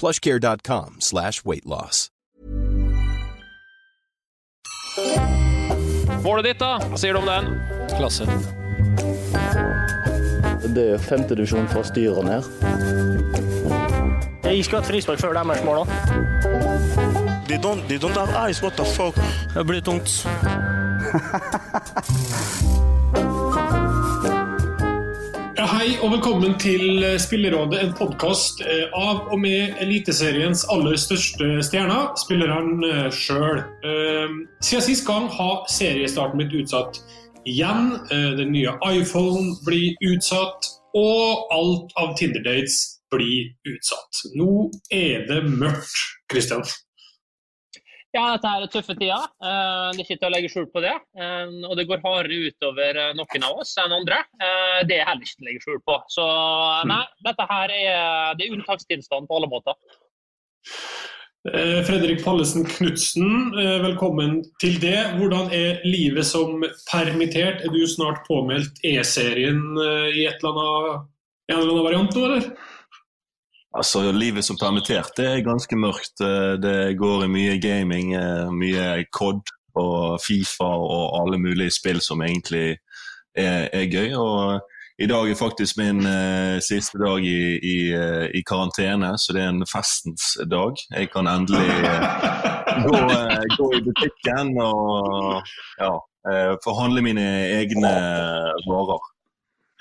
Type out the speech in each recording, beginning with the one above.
plushcare.com slash weight loss. Målet ditt, da? Hva sier du om den? Klasse. Det er femtedivisjon fra styret ned. Jeg skulle hatt frispark før deres mål òg. They don't, they don't have eyes, what the fuck? Det blir tungt. Ja, hei og velkommen til Spillerådet, en podkast av og med Eliteseriens aller største stjerner, spillerne sjøl. Siden sist gang har seriestarten blitt utsatt igjen. Eh, Den nye iPhone blir utsatt, og alt av Tinder-dates blir utsatt. Nå er det mørkt, Kristian. Ja, dette her er tøffe tider. Eh, Det er ikke til å legge skjul på det. Eh, Og det går hardere utover eh, noen av oss enn andre. Eh, Det er heller ikke til å legge skjul på. Så nei, dette her er, det er unntakstilstand på alle måter. Eh, Fredrik Pallesen Knutsen, velkommen til det. Hvordan er livet som permittert? Er du snart påmeldt E-serien i et eller annet, en eller annen variant nå, eller? Altså, Livet som permittert det er ganske mørkt. Eh, Det går i mye gaming, eh, mye COD og Fifa og alle mulige spill som egentlig er, er gøy. Og I dag er faktisk min eh, siste dag i, i, eh, i karantene, så det er en festens dag. Jeg kan endelig eh, gå, eh, gå i butikken og ja, få mine egne varer.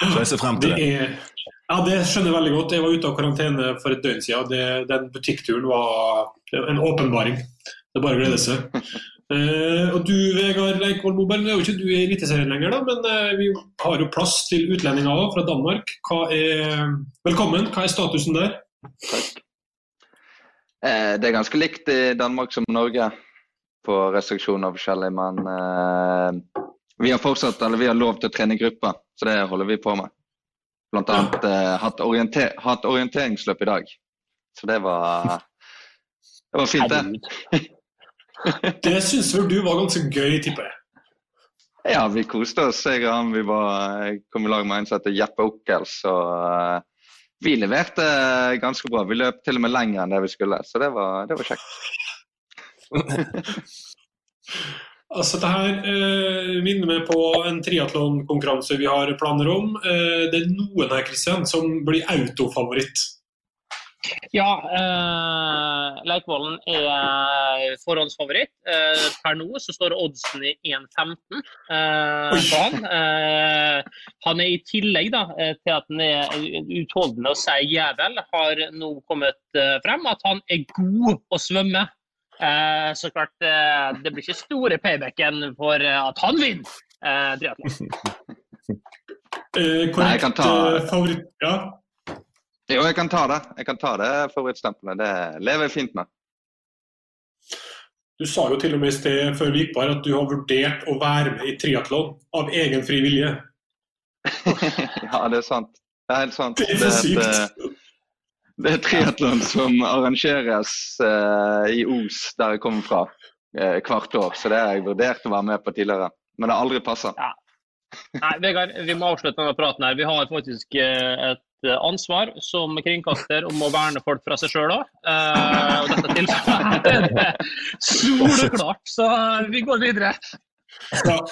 Så jeg ser frem til Det det. er, ja, det skjønner jeg veldig godt. Jeg var ute av karantene for et døgn siden. Det, den butikkturen var en åpenbaring. Det er bare å glede seg. Uh, og du, Vegard Leikvoll Moberg, det er jo ikke du i Eliteserien lenger, da, men uh, vi har jo plass til utlendinger fra Danmark. Hva er, velkommen. Hva er statusen der? Eh, det er ganske likt i Danmark som Norge på restriksjoner og forskjellig, men eh, vi har fortsatt, eller vi har lov til å trene i grupper, så det holder vi på med. Blant annet eh, hatt, orienter, hatt orienteringsløp i dag. Så det var, det var fint, det. Det syns vel du var ganske gøy, tipper jeg. Ja, vi koste oss. Jeg og han vi var, kom i lag med en som heter Jeppe Okkels. Og eh, vi leverte ganske bra. Vi løp til og med lenger enn det vi skulle, så det var, det var kjekt. Altså, det her eh, minner meg på en triatlonkonkurranse vi har planer om. Eh, det er noen her Christian, som blir autofavoritt. Ja, eh, Leikvollen er forhåndsfavoritt. Eh, per nå så står oddsen i 1,15 eh, på han. Eh, han er i tillegg da, eh, til at han er utholdende og sier jævel, har nå kommet eh, frem at han er god å svømme. Eh, så klart, eh, det blir ikke store paybacken for eh, at han vinner eh, triatlon. Eh, korrekt kan ta- favoritt... Ja. Jo, jeg kan ta det. Jeg kan ta det favorittstempelet. Det lever jeg fint med. Du sa jo til og med i sted før vi gikk på her at du har vurdert å være med i triatlon av egen fri vilje. ja, det er sant. Det er helt sant. Det er et, sykt. Det er triatlon som arrangeres uh, i Os, der jeg kommer fra, uh, hvert år. Så det har jeg vurdert å være med på tidligere. Men det har aldri passa. Nei, Vegard, vi må avslutte denne praten her. Vi har faktisk uh, et ansvar som kringkaster om å verne folk fra seg sjøl òg. og dette tilfellet er det soleklart, så vi går videre. Ja.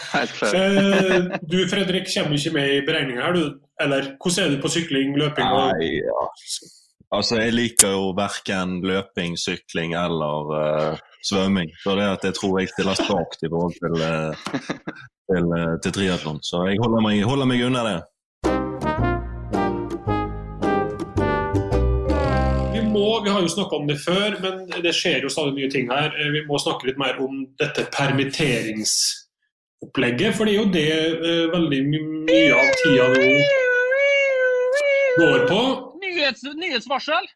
Eh, du Fredrik kommer ikke med i beregninga her, du. Eller hvordan er du på sykling, løping og Nei, ja. Altså, jeg liker jo verken løping, sykling eller uh, svømming. Så det at jeg tror jeg stiller svakt i forhold til, uh, til, uh, til triatlon. Så jeg holder meg, holder meg unna det. Vi må, vi har jo snakka om det før, men det skjer jo stadig nye ting her. Vi må snakke litt mer om dette permitteringsopplegget. For det er jo det veldig mye av tida nå går på. Nyhets, nyhetsvarsel!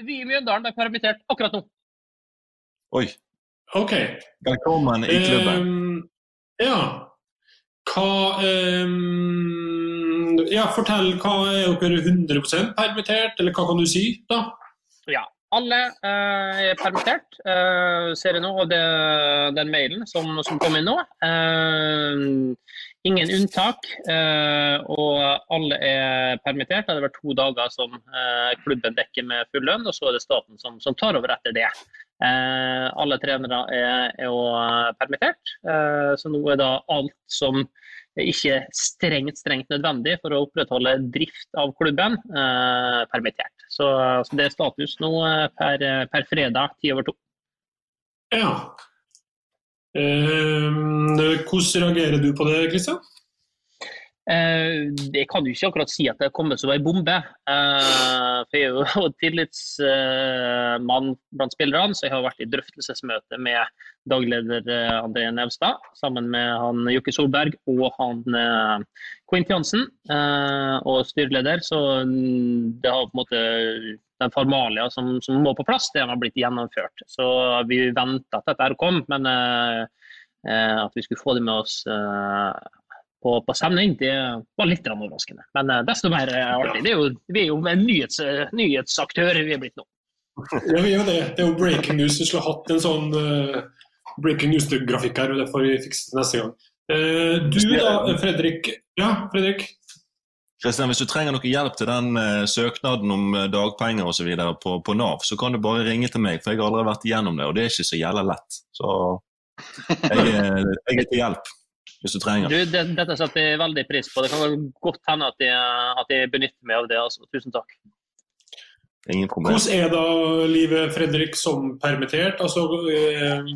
Vi i Mjøndalen er permittert akkurat nå. Oi. OK. Velkommen i klubben. Um, ja. Hva um, Ja, fortell. Hva er dere 100% permittert, eller hva kan du si, da? Ja. Alle eh, er permittert, eh, ser jeg nå av den mailen som, som kom inn nå. Eh, ingen unntak, eh, og alle er permittert. Det har vært to dager som eh, klubben dekker med full lønn, og så er det staten som, som tar over etter det. Eh, alle trenere er, er jo permittert, så nå er da alt som ikke strengt strengt nødvendig for å opprettholde drift av klubben, eh, permittert. Så, så, det er status nå per, per fredag ti over to. Ja. Eh, hvordan reagerer du på det, Kristian? Eh, jeg kan jo ikke akkurat si at det kommer som ei bombe. Eh, for jeg er jo tillitsmann blant spillerne, så jeg har vært i drøftelsesmøte med dagleder eh, André Nevstad sammen med han Jokke Solberg og han Quint Jansen og styreleder. Så mm, det har på en måte den formalia som, som, må på plass, det har blitt gjennomført. Så vi venta at dette kom, men at vi skulle få det med oss på, på sending, det var litt overraskende. Men uh, desto mer uh, artig. Det er jo, vi er jo en nyhets, uh, nyhetsaktør vi er blitt nå. Ja, vi er det. Det er jo breaking news. Vi skulle hatt en sånn breaking news-grafikk her, og det får vi fikse til neste gang. du da, Fredrik. Ja, Fredrik? Kristian, Hvis du trenger noe hjelp til den søknaden om dagpenger osv. På, på Nav, så kan du bare ringe til meg, for jeg har aldri vært igjennom det. Og det er ikke så jævla lett. Så jeg, jeg er til hjelp hvis du trenger. Du, det, dette setter jeg veldig pris på. Det kan godt hende at jeg, at jeg benytter meg av det. Altså. Tusen takk. Ingen problem. Hvordan er da livet Fredrik som permittert? Altså, eh,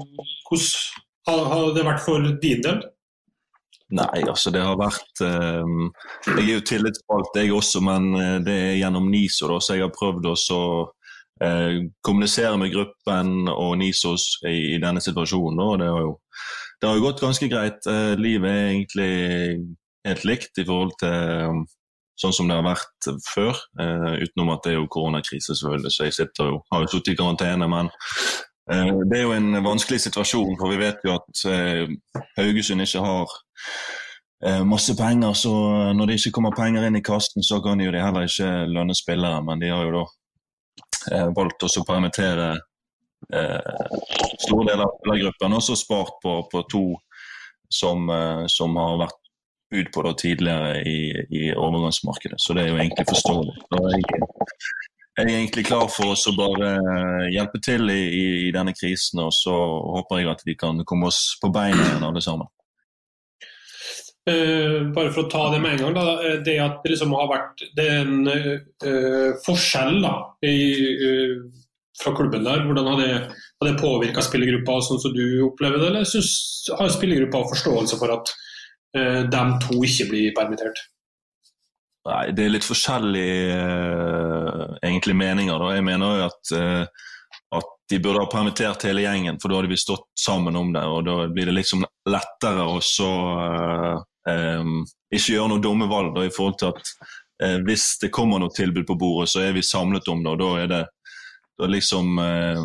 hvordan har det vært for din del? Nei, altså det har vært eh, Jeg er jo tillitsvalgt, jeg også, men eh, det er gjennom NISO, da, så jeg har prøvd å uh, kommunisere med gruppen og NISOs i, i denne situasjonen. Og det har jo det har jo gått ganske greit. Eh, livet er egentlig helt likt i forhold til um, sånn som det har vært før. Uh, utenom at det er jo koronakrise, selvfølgelig, så jeg sitter jo, har jo sittet i karantene. Men uh, det er jo en vanskelig situasjon, for vi vet jo at Haugesund ikke har masse penger. Så når det ikke kommer penger inn i kassen, så kan de jo de heller ikke lønne spillere. Men de har jo da valgt å permittere eh, store deler av spillergruppen. Også spart på, på to som, eh, som, har vært ut på det tidligere i, i, overgangsmarkedet. Så det er jo egentlig forståelig. Jeg, jeg er egentlig klar for å bare hjelpe til i, i, i, denne krisen, og så håper jeg at vi kan komme oss på beina igjen alle sammen. Uh, bare for å ta det med en gang. Da, eh, det at det liksom har vært det er en uh, forskjell da, i uh, fra klubben der. Hvordan har det, har det påvirka spillergruppa sånn som du opplever det, eller synes, har spillergruppa forståelse for at eh, de to ikke blir permittert? Nei, Det er litt forskjellige eh, egentlig meninger. Da. Jeg mener jo at, eh, at de burde ha permittert hele gjengen, for da hadde vi stått sammen om det. og Da blir det liksom lettere å så um, ikke gjøre noe dumme valg da, i forhold til at hvis det kommer noe tilbud på bordet, så er vi samlet om det. og Da er det det er liksom eh,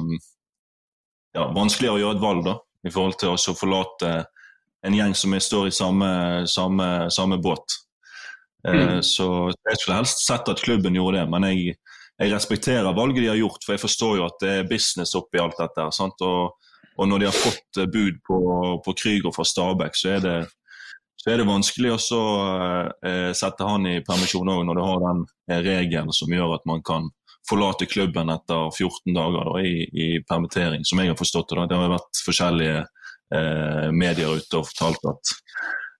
ja, vanskeligere å gjøre et valg da, i forhold til å forlate en gjeng som står i samme, samme, samme båt. Eh, mm. Så jeg skulle helst sett at klubben gjorde det, men jeg, jeg, respekterer valget de har gjort, for jeg forstår jo at det er business oppi alt dette. Og, og, når de har fått eh, bud på, på Krüger fra Stabæk, så det, så er det vanskelig å eh, sette han i permisjon òg, når du har den regelen som gjør at man kan forlate klubben etter 14 dager da, i, i, permittering, som jeg har forstått det. Det har vært forskjellige eh, medier ute og fortalt at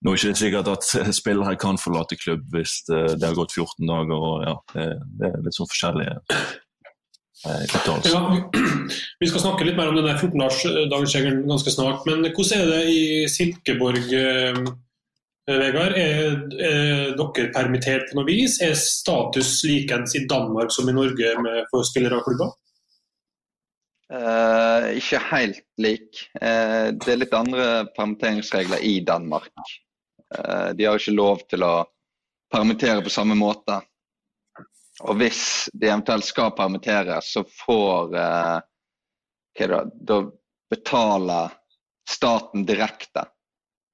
nå er det ikke sikkert at spillere kan forlate klubb hvis det, det har gått 14 dager. og ja, Det, det er litt sånn forskjellige eh. Ja, vi- skal snakke litt mer om den der 14-dagersregelen ganske snart. Men hvordan er det i Silkeborg, eh, Vegard? Er, er dere permittert på noe vis? Er status likens i Danmark som i Norge med, for spillere og klubber? Eh, ikke helt lik. Eh, det er litt andre permitteringsregler i Danmark. Eh, de har ikke lov til å permittere på samme måte. Og hvis de eventuelt skal permittere, så får eh, det, Da betaler staten direkte.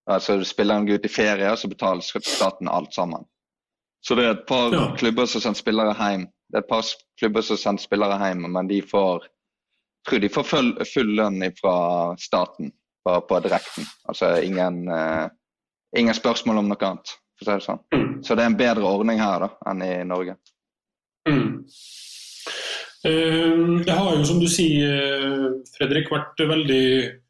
Altså Spiller går ut i ferie, så betaler staten alt sammen. Så det er et par Ja. klubber som sender spillere hjem. Det er et par klubber som sender spillere hjem, men de får tror de får full, full lønn fra staten på, på direkten. Altså ingen, uh, ingen spørsmål om noe annet, for å si det sånn. Mm. Så det er en bedre ordning her da, enn i Norge. Mm. Eh, Det har jo, som du sier, eh, Fredrik, vært veldig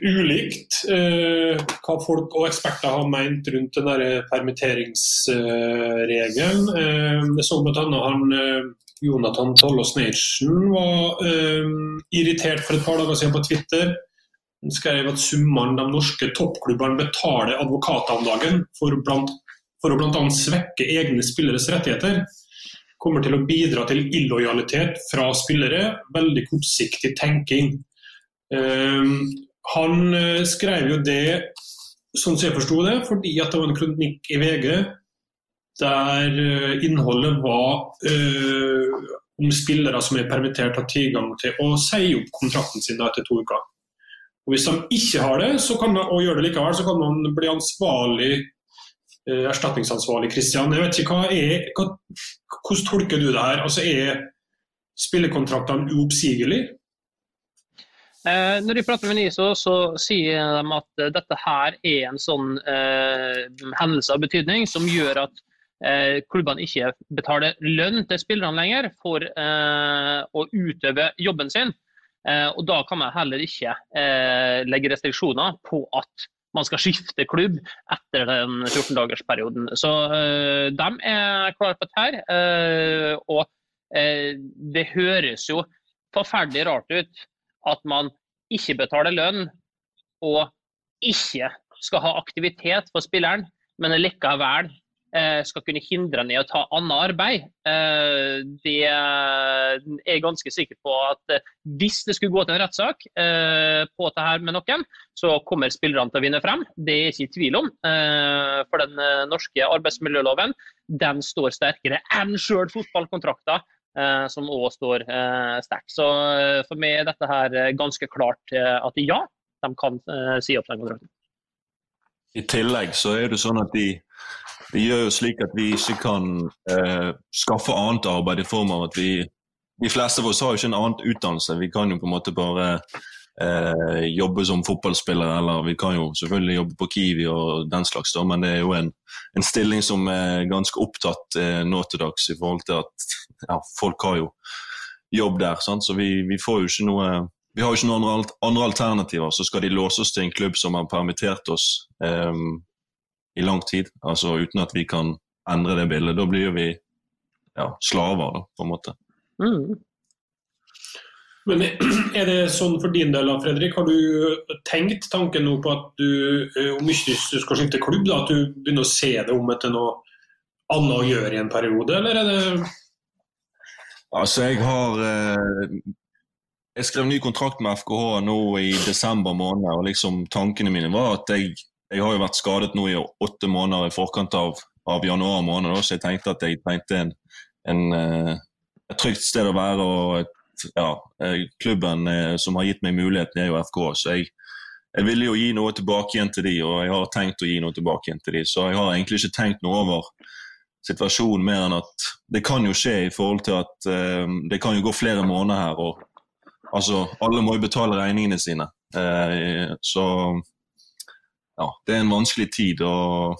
ulikt eh, hva folk og eksperter har meint rundt den der permitteringsregelen. Eh, så bl.a. han eh, Jonathan Tollås Nation var eh, irritert for et par dager siden på Twitter. Han skrev at summene de norske toppklubbene betaler advokater om dagen for, blant, for å bl.a. svekke egne spilleres rettigheter, kommer til å bidra til illojalitet fra spillere. Veldig kortsiktig tenking. Eh, han eh, skrev jo det, sånn som jeg forsto det, fordi at det var en kronikk i VG der eh, innholdet var øh, om spillere som er permittert har tilgang til å si opp kontrakten sin da etter to uker. Og Hvis de ikke har det, så kan man, og gjør det likevel, så kan man bli ansvarlig, øh, erstatningsansvarlig. Kristian, jeg vet ikke, hva er, hva, Hvordan tolker du det her? Altså, Er spillekontraktene uoppsigelige? Eh, når de prater med NISO, så sier de at eh, dette her er en sånn eh, hendelse av betydning som gjør at eh, klubbene ikke betaler lønn til spillerne lenger for eh, å utøve jobben sin. Eh, og Da kan man heller ikke legge restriksjoner på at man skal skifte klubb etter den 14-dagersperioden. Så de er klare på dette. her. Og det høres jo forferdelig rart ut at man ikke betaler lønn og ikke skal ha aktivitet for spilleren, men likevel eh, skal kunne hindre ham i å ta annet arbeid. Eh, det er jeg ganske sikker på at eh, hvis det skulle gå til en rettssak på dette med noen, så kommer spillerne til å vinne frem. Det er jeg ikke i tvil om. For den norske arbeidsmiljøloven den står sterkere enn sjøl fotballkontrakter. Eh, som òg står eh, sterkt. Så eh, for meg er dette her ganske klart at ja, de kan si opp den kontrakten. I tillegg så er det sånn at de, de gjør jo slik at vi ikke kan eh, skaffe annet arbeid i form av at vi De fleste av oss har jo ikke en annen utdannelse. Vi kan jo på en måte bare eh, jobbe som fotballspillere, eller vi kan jo selvfølgelig jobbe på Kiwi og den slags, da, men det er jo en, en stilling som er ganske opptatt eh, nå til dags i forhold til at ja, folk har jo jobb der. Sant? Så vi, vi får jo ikke noe vi har jo ikke noen andre, andre alternativer. Så skal de låse oss til en klubb som har permittert oss eh, i lang tid, altså uten at vi kan endre det bildet. Da blir vi ja, slaver, da, på en måte. Mm. Men er det sånn for din del, Fredrik? Har du tenkt tanken nå på at du, eh, om ikke du skal skifte klubb, da, at du begynner å se det om etter noe annet å gjøre i en periode, eller er det Altså, jeg har eh, Jeg skrev ny kontrakt med FKH nå i desember måned, og liksom tankene mine var at jeg, jeg har jo vært skadet nå i åtte måneder i forkant av, av januar måned, så jeg tenkte at jeg trengte en, en, eh, et trygt sted å være. og et, ja, eh, Klubben eh, som har gitt meg muligheten, er jo FK. Så jeg, jeg ville jo gi noe tilbake igjen til de, og jeg har tenkt å gi noe tilbake igjen til de. Så jeg har egentlig ikke tenkt noe over situasjonen mer enn at det kan jo skje i forhold til at um, det kan jo gå flere måneder her. og altså, Alle må jo betale regningene sine. Uh, så ja, det er en vanskelig tid. og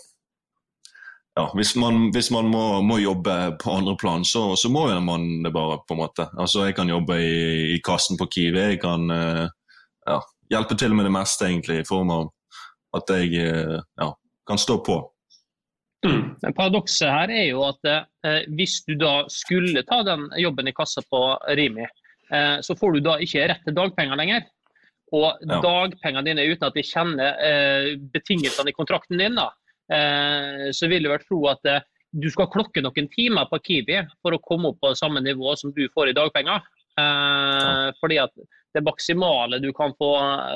ja, Hvis man, hvis man må, må jobbe på andre plan, så, så må man det bare. på en måte. Altså, Jeg kan jobbe i, i kassen på Kiwi. Jeg kan eh, ja, hjelpe til med det meste, egentlig, i form av at jeg eh, ja, kan stå på. Mm. Paradokset her er jo at eh, hvis du da skulle ta den jobben i kassa på Rimi, eh, så får du da ikke rett til dagpenger lenger. Og Ja. dagpengene dine uten at de kjenner eh, betingelsene i kontrakten din, da, så vil jeg vel tro at eh, du skal klokke noen timer på Kiwi for å komme opp på samme nivå som du får i dagpenger. Eh, Fordi at det maksimale du kan få,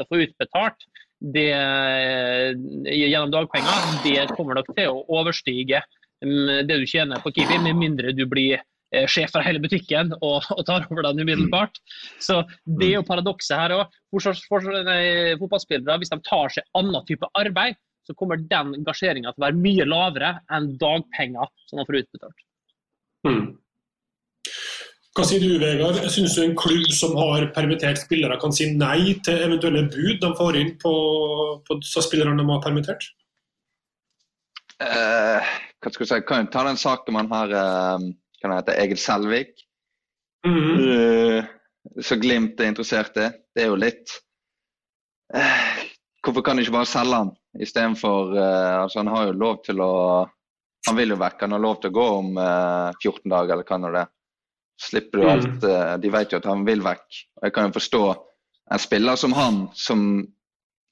få utbetalt det, eh, gjennom dagpenger, det kommer nok til å overstige mm, det du tjener på Kiwi, med mindre du blir eh, sjef for hele butikken og, og tar over den umiddelbart. Så Det er jo paradokset her òg. Fotballspillere, hvis de tar seg annen type arbeid, så kommer den gasjeringa til å være mye lavere enn dagpenger som man får utbetalt. Mm. Hva sier du, Vegard? Syns du en klubb som har permittert spillere, kan si nei til eventuelle bud de får inn på, på så spillerne de har permittert? Eh, hva skal jeg si, kan jo ta den saken man har eh, kan det hete, Egil Selvik. Mm. Eh, så Glimt er interessert i. Det er jo litt eh, Hvorfor kan de ikke bare selge han istedenfor uh, altså Han har jo lov til å Han vil jo vekk. Han har lov til å gå om uh, 14 dager, eller hva nå det er. Slipper du Mm. alt uh, De vet jo at han vil vekk. Og jeg kan jo forstå en spiller som han, som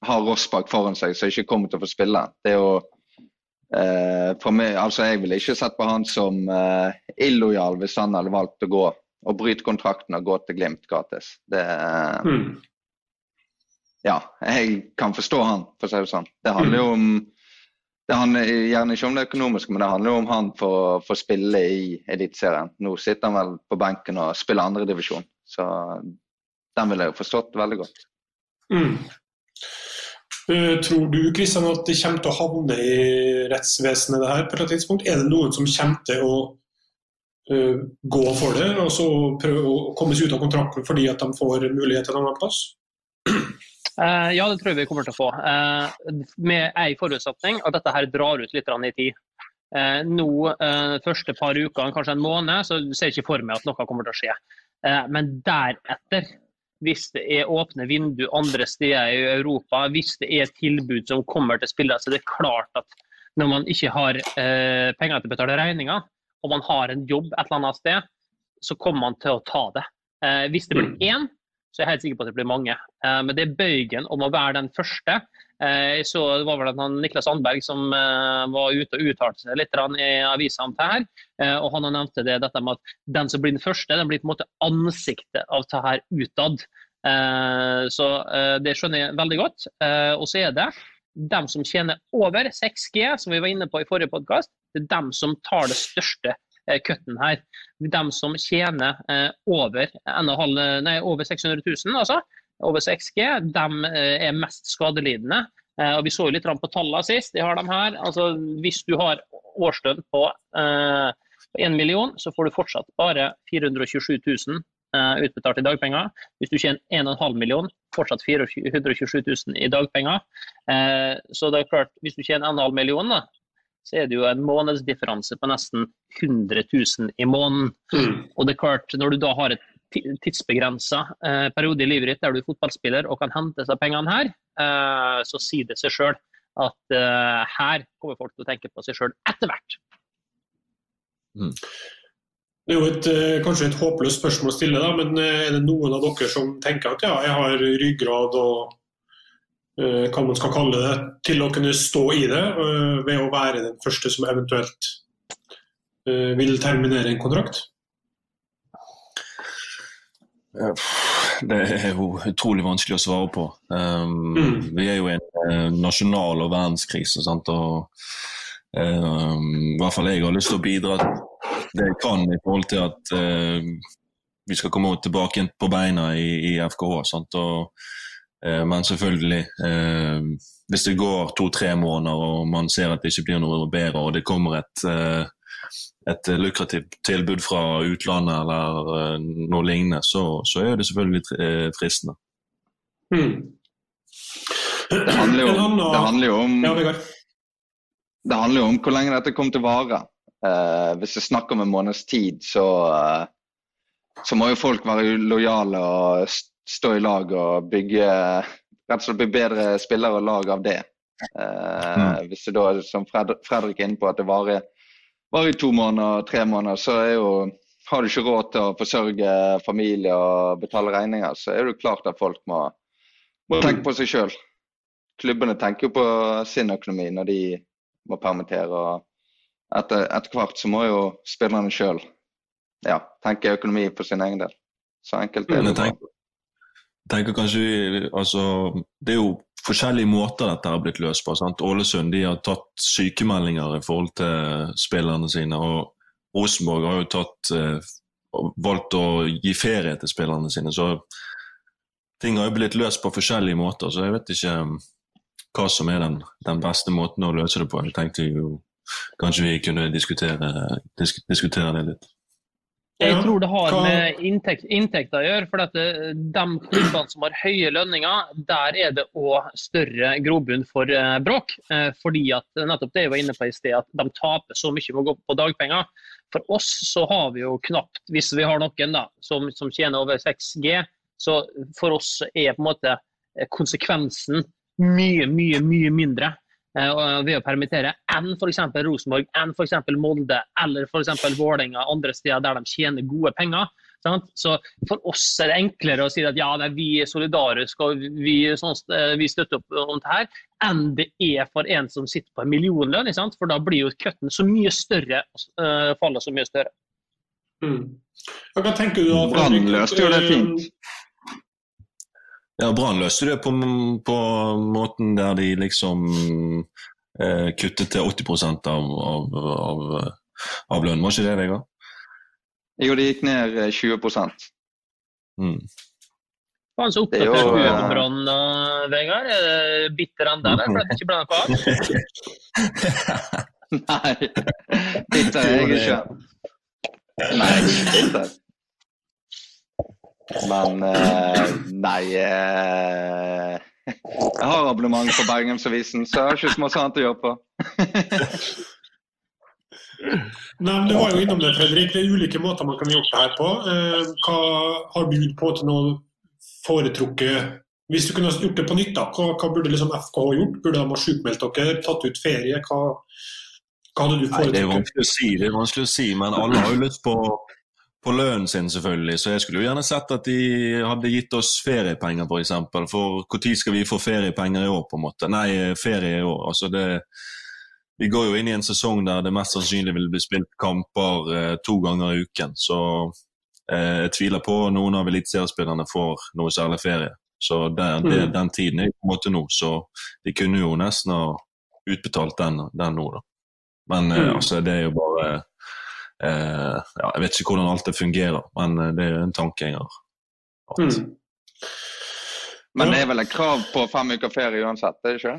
har Rossbakk foran seg, som ikke kommer til å få spille. Det er jo eh, for meg, altså Jeg ville ikke sett på han som eh, illojal hvis han hadde valgt å gå og bryte kontrakten og gå til Glimt gratis. Det, Mm. Ja, jeg kan forstå han, for å si det sånn. Det handler jo om det handler gjerne ikke om det økonomiske, men det handler jo om han for å spille i Eliteserien. Nå sitter han vel på benken og spiller andredivisjon, så den ville jeg jo forstått veldig godt. Mm. Eh, tror du Kristian, at det kommer til å havne i rettsvesenet det her på et tidspunkt? Er det noen som kommer til å uh, gå for det, og så prøve å komme seg ut av kontrakten fordi at de får mulighet til en annen plass? Eh, ja, det tror jeg vi kommer til å få. Eh, med én forutsetning at dette her drar ut litt i tid. Eh, nå, første par ukene, kanskje en måned, så ser jeg ikke for meg at noe kommer til å skje. Men deretter, hvis det er åpne vindu andre steder i Europa, hvis det er tilbud som kommer til spillere, så det er klart at når man ikke har penger til å betale regninger, og man har en jobb et eller annet sted, så kommer man til å ta det. Hvis det blir én, så jeg er helt sikker på at det blir mange. Eh, men det er bøygen om å være den første. Eh, jeg så Det var vel at Niklas Sandberg som eh, var ute og uttalte seg litt i avisa om det her. Eh, og Han nevnte det, dette med at den som blir den første, den blir på en måte ansiktet av det her utad. Eh, så eh, det skjønner jeg veldig godt. Eh, og så er det dem som tjener over 6G, som vi var inne på i forrige podkast, det er dem som tar det største eh, kutten her. De som tjener eh, over, halv, nei, over 600 000, altså, over 6G, de eh, er mest skadelidende. Eh, og Vi så litt på tallene sist. Jeg har dem her. Altså, hvis du har årslønn på eh, på 1 million, så får du fortsatt bare 427 000 eh, utbetalt i dagpenger. Hvis du tjener 1,5 million, fortsatt 427 000 i dagpenger. Eh, så det er klart, hvis du tjener 1,5 million, så er det jo en månedsdifferanse på nesten 100 000 i måneden. Mm. Og det er klart, når du da har et tidsbegrensa eh, periode i livet ditt der du er fotballspiller og kan hente seg pengene her, eh, så sier det seg sjøl at eh, her kommer folk til å tenke på seg sjøl etter hvert. Det er jo et, eh, kanskje et håpløst spørsmål å stille, da, men eh, er det noen av dere som tenker at ja, jeg har ryggrad og hva man skal kalle det, til å kunne stå i det eh, ved å være den første som eventuelt eh, vil terminere en kontrakt? Det er jo utrolig vanskelig å svare på. Um, Mm. Vi er jo i en eh, nasjonal og verdenskrise. Sant? Og, um, I hvert fall jeg har lyst til å bidra det jeg kan i forhold til at eh, vi skal komme tilbake på beina i, i FKH. Sant? Og, eh, men selvfølgelig, eh, hvis det går to-tre måneder og man ser at det ikke blir noe bedre, og det kommer et eh, et lukrativt tilbud fra utlandet eller eh, noe lignende, så, så er det selvfølgelig eh, fristende. Mm. Det handler jo, det handler jo om Det handler jo om hvor lenge dette kommer til å vare. Eh, hvis jeg snakker om en måneds tid, så, eh, så må jo folk være lojale og stå i lag og bygge rett og slett bli bedre spillere og lag av det. Eh, Mm. Hvis det da, som Fredrik er inne på, at det varer, varer i to måneder, tre måneder, så er jo har du ikke råd til å forsørge familie og betale regninger, så er det klart at folk må, må tenke på seg sjøl. Klubbene tenker jo på sin økonomi når de må permittere. og Etter, etter hvert så må jo spillerne sjøl ja, tenke økonomi for sin egen del. Så enkelt er det. bare. Tenker, kanskje altså, Det er jo forskjellige måter dette har blitt løst på. sant? Ålesund de har tatt sykemeldinger i forhold til spillerne sine. og Rosenborg har jo tatt, eh, valgt å gi ferie til spillerne sine. så Ting har jo blitt løst på forskjellige måter, så jeg vet ikke um, hva som er den, den beste måten å løse det på. Jeg tenkte jo kanskje vi kunne diskutere, disk, diskutere det litt. Jeg tror det har med inntekt, inntekter å gjøre. for at De klubbene som har høye lønninger, der er det òg større grobunn for eh, bråk. Eh, fordi at nettopp det jeg var inne på i sted, at de taper så mye med å gå på dagpenger. For oss så har vi jo knapt, hvis vi har noen da, som, som tjener over 6G, så for oss er på en måte eh, konsekvensen mye, mye, mye mindre eh, ved å permittere enn f.eks. Rosenborg, enn f.eks. Molde eller f.eks. Vålerenga andre steder der de tjener gode penger. Sant? Så For oss er det enklere å si at ja, er vi er solidariske og vi, sånn, eh, vi støtter opp om det her, enn det er for en som sitter på en millionlønn. sant? For da blir jo cutten så mye større, eh, fallet så mye større. Mm. Hva tenker du da? Brannløst gjør det Eh, fint. Ja, Brann løste det på, på måten der de liksom eh, kuttet til 80 av, av, av, av lønnen. Var ikke det, Vegard? Jo, det gikk ned eh, 20 Mm. Faen, så er oppdatert du er eh, på Brann, da, Vegard. Er det bitter ennå, eller? For at det ikke ble noe av? Nei, bitter er jeg ikke. Nei, bitter. Men eh, nei eh, Jeg har abonnement på Bergensavisen, så jeg har ikke så mye annet å gjøre på. Nei, men Du var jo innom det, Fredrik. Det er ulike måter man kan gjøre det her på. Eh, hva Har du på til noe foretrukket Hvis du kunne gjort det på nytt, da, hva, hva burde liksom FK gjort? Burde de ha sjukmeldt dere, tatt ut ferie? Hva, hva hadde du foretrukket? Nei, det er vanskelig å si, det er vanskelig å si, men alle har jo lyst på, på lønnen sin, selvfølgelig. Så jeg skulle jo gjerne sett at de hadde gitt oss feriepenger, f.eks. For, eksempel. for når skal vi få feriepenger i år, på en måte? Nei, ferie i år. Altså det, vi går jo inn i en sesong der det mest sannsynlig vil bli spilt kamper eh, to ganger i uken. Så eh, jeg tviler på noen av eliteseriespillerne får noe særlig ferie. Så det, det, Mm. den tiden er på en måte nå, så de kunne jo nesten ha utbetalt den, den nå, da. Men eh, Mm. altså, det er jo bare ja, Jeg vet ikke hvordan alt det fungerer, men eh, det er en tanke jeg har. Mm. Men det er vel et krav på fem uker ferie uansett, er det ikke?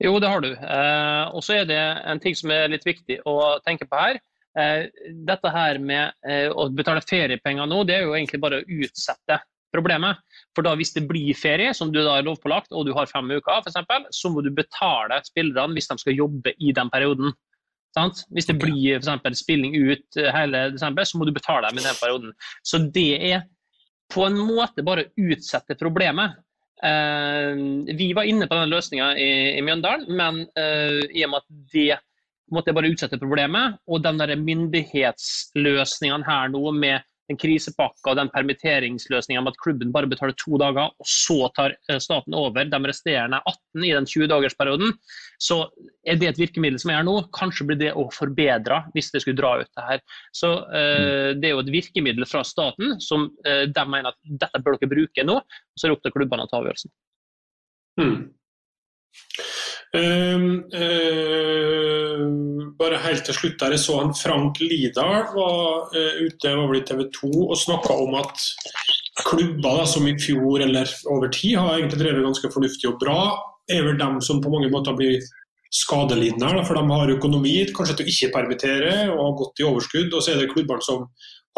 Jo, det har du. Eh, og så er det en ting som er litt viktig å tenke på her. Eh, dette her med eh, å betale feriepenger nå, det er jo egentlig bare å utsette problemet. For da hvis det blir ferie, som du da er lovpålagt, og du har fem uker f.eks., så må du betale spillerne hvis de skal jobbe i den perioden. Sant? Hvis det blir for eksempel, spilling ut eh, hele desember, så må du betale dem i den perioden. Så det er på en måte bare å utsette problemet. Uh, vi var inne på den løsninga i, i Mjøndalen, men uh, i og med at det måtte bare utsette problemet, og den myndighetsløsninga her nå med den krisepakka og den permitteringsløsninga med at klubben bare betaler to dager, og så tar eh, staten over de resterende 18 i den 20-dagersperioden, så er det et virkemiddel som er her nå. Kanskje blir det òg forbedra hvis det skulle dra ut det her. Så eh, Det er jo et virkemiddel fra staten som eh, de mener at dette bør dere bruke nå. og Så er det opp til klubbene å ta avgjørelsen. Mm. Um, uh, bare helt til slutt der, Jeg så han Frank Lidahl var uh, ute var i TV 2 og snakka om at klubber da, som i fjor eller over tid har egentlig drevet ganske fornuftig og bra, er vel dem som på mange måter blir skadelidende her. For de har økonomi kanskje til å ikke permittere og har gått i overskudd. Og så er det klubbene som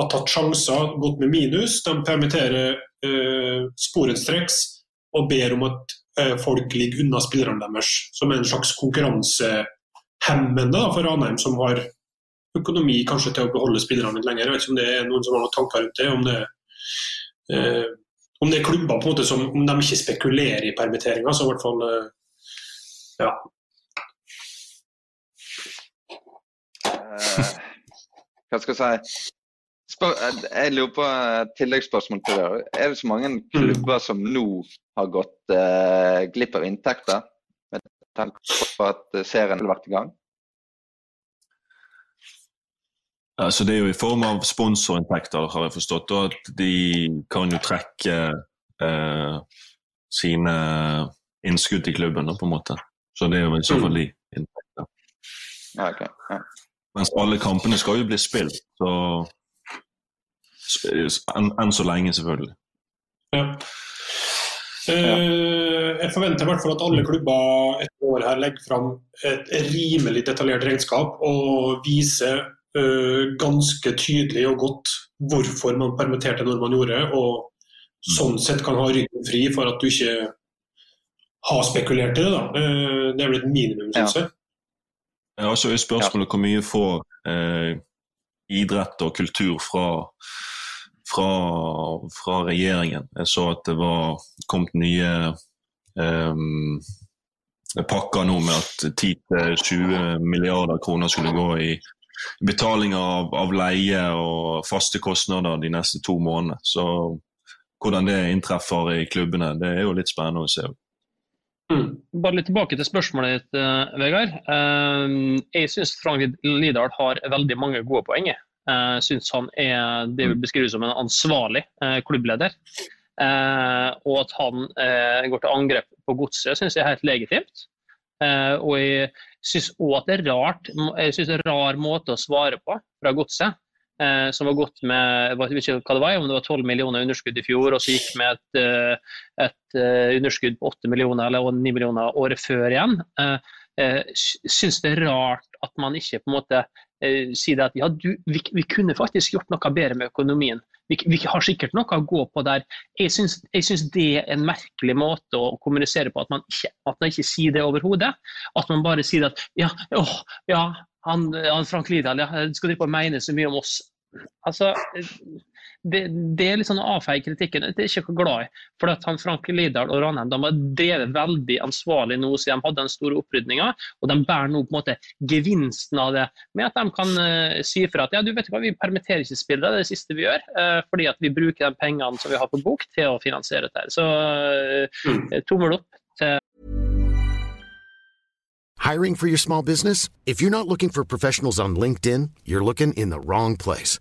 har tatt sjanser, gått med minus. De permitterer uh, sporenstreks og ber om at eh, folk ligger unna spillerne deres, som er en slags konkurransehemmende for Ranheim, som har økonomi kanskje til å beholde spillerne litt lenger. Jeg vet ikke om det er noen som har noen tanker rundt det. Om det, eh, om det er klubber på en måte som om de ikke spekulerer i permitteringer, så i hvert fall eh, Ja. Eh, hva skal jeg si Spør, eh, Jeg lurer på et tilleggsspørsmål til det. Er det så mange klubber som nå har gått eh, glipp av inntekter med tanke på at serien har vært i gang? Altså, det er jo i form av sponsorinntekter, har jeg forstått. Og at de kan jo trekke eh, sine innskudd i klubben, på en måte. Så det er jo i så fall de inntektene. Ja, okay. Ja. Mens alle kampene skal jo bli spilt, så enn, så lenge, selvfølgelig. Ja. Eh, jeg forventer i hvert fall at alle klubber et år her legger fram et rimelig detaljert regnskap og viser eh, ganske tydelig og godt hvorfor man permitterte når man gjorde, og sånn sett kan ha ryggen fri for at du ikke har spekulert i det. da. Eh, det er vel et minimum, syns jeg. Ja, så er spørsmålet hvor mye får eh, idrett og kultur fra, fra, fra regjeringen. Jeg så at det var kommet nye um, pakker nå med at 10-20 milliarder kroner skulle gå i betaling av, av leie og faste kostnader de neste to månedene. Så hvordan det inntreffer i klubbene, det er jo litt spennende å se. Bare litt tilbake til spørsmålet ditt, uh, Vegard. Uh, jeg syns Frank Lidahl har veldig mange gode poeng. Uh, syns han er det vil beskrives som en ansvarlig uh, klubbleder. og at han går til angrep på godset, syns jeg er helt legitimt. og jeg syns òg at det er rart, jeg synes det er en rar måte å svare på fra godset. Som var gått med jeg vet ikke hva det var, om det var 12 millioner underskudd i fjor, og så gikk med et, et uh, underskudd på 8 millioner eller 9 millioner året før igjen. Uh, uh, syns det er rart at man ikke på en måte sier at ja, du, vi, vi, kunne faktisk gjort noe bedre med økonomien. Vi, vi har sikkert noe å gå på der. Jeg syns, det er en merkelig måte å kommunisere på, at man ikke, at man ikke sier det overhodet. At man bare sier at ja, åh, ja han, han Frank Lidahl ja, skal drive og mene så mye om oss. Altså, det, det er litt sånn å avfeie kritikken. Det er ikke noe glad i. For at han Frank Lidahl og Ranheim de har drevet veldig ansvarlig nå siden de hadde den store opprydninga. Og de bærer nå på en måte gevinsten av det med at de kan uh, si fra at ja, du vet hva, vi permitterer ikke spillere, det er det siste vi gjør. Uh, fordi at vi bruker de pengene som vi har på bok til å finansiere dette. Så uh, tommel opp til Hiring for your small business? If you're not looking for professionals on LinkedIn, you're looking in the wrong place.